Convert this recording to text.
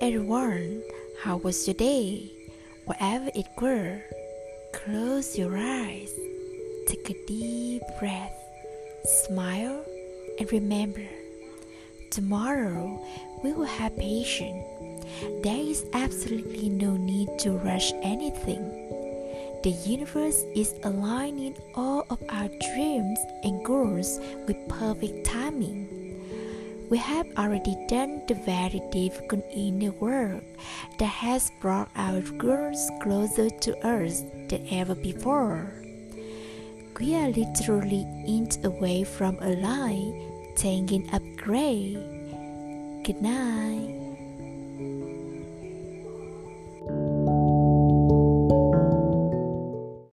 everyone. How was your day? Whatever it were, close your eyes, take a deep breath, smile, and remember tomorrow we will have patience. There is absolutely no need to rush anything. The universe is aligning all of our dreams and goals with perfect timing. We have already done the very difficult inner work that has brought our girls closer to us than ever before. We are literally inch away from a line, taking upgrade. Good night.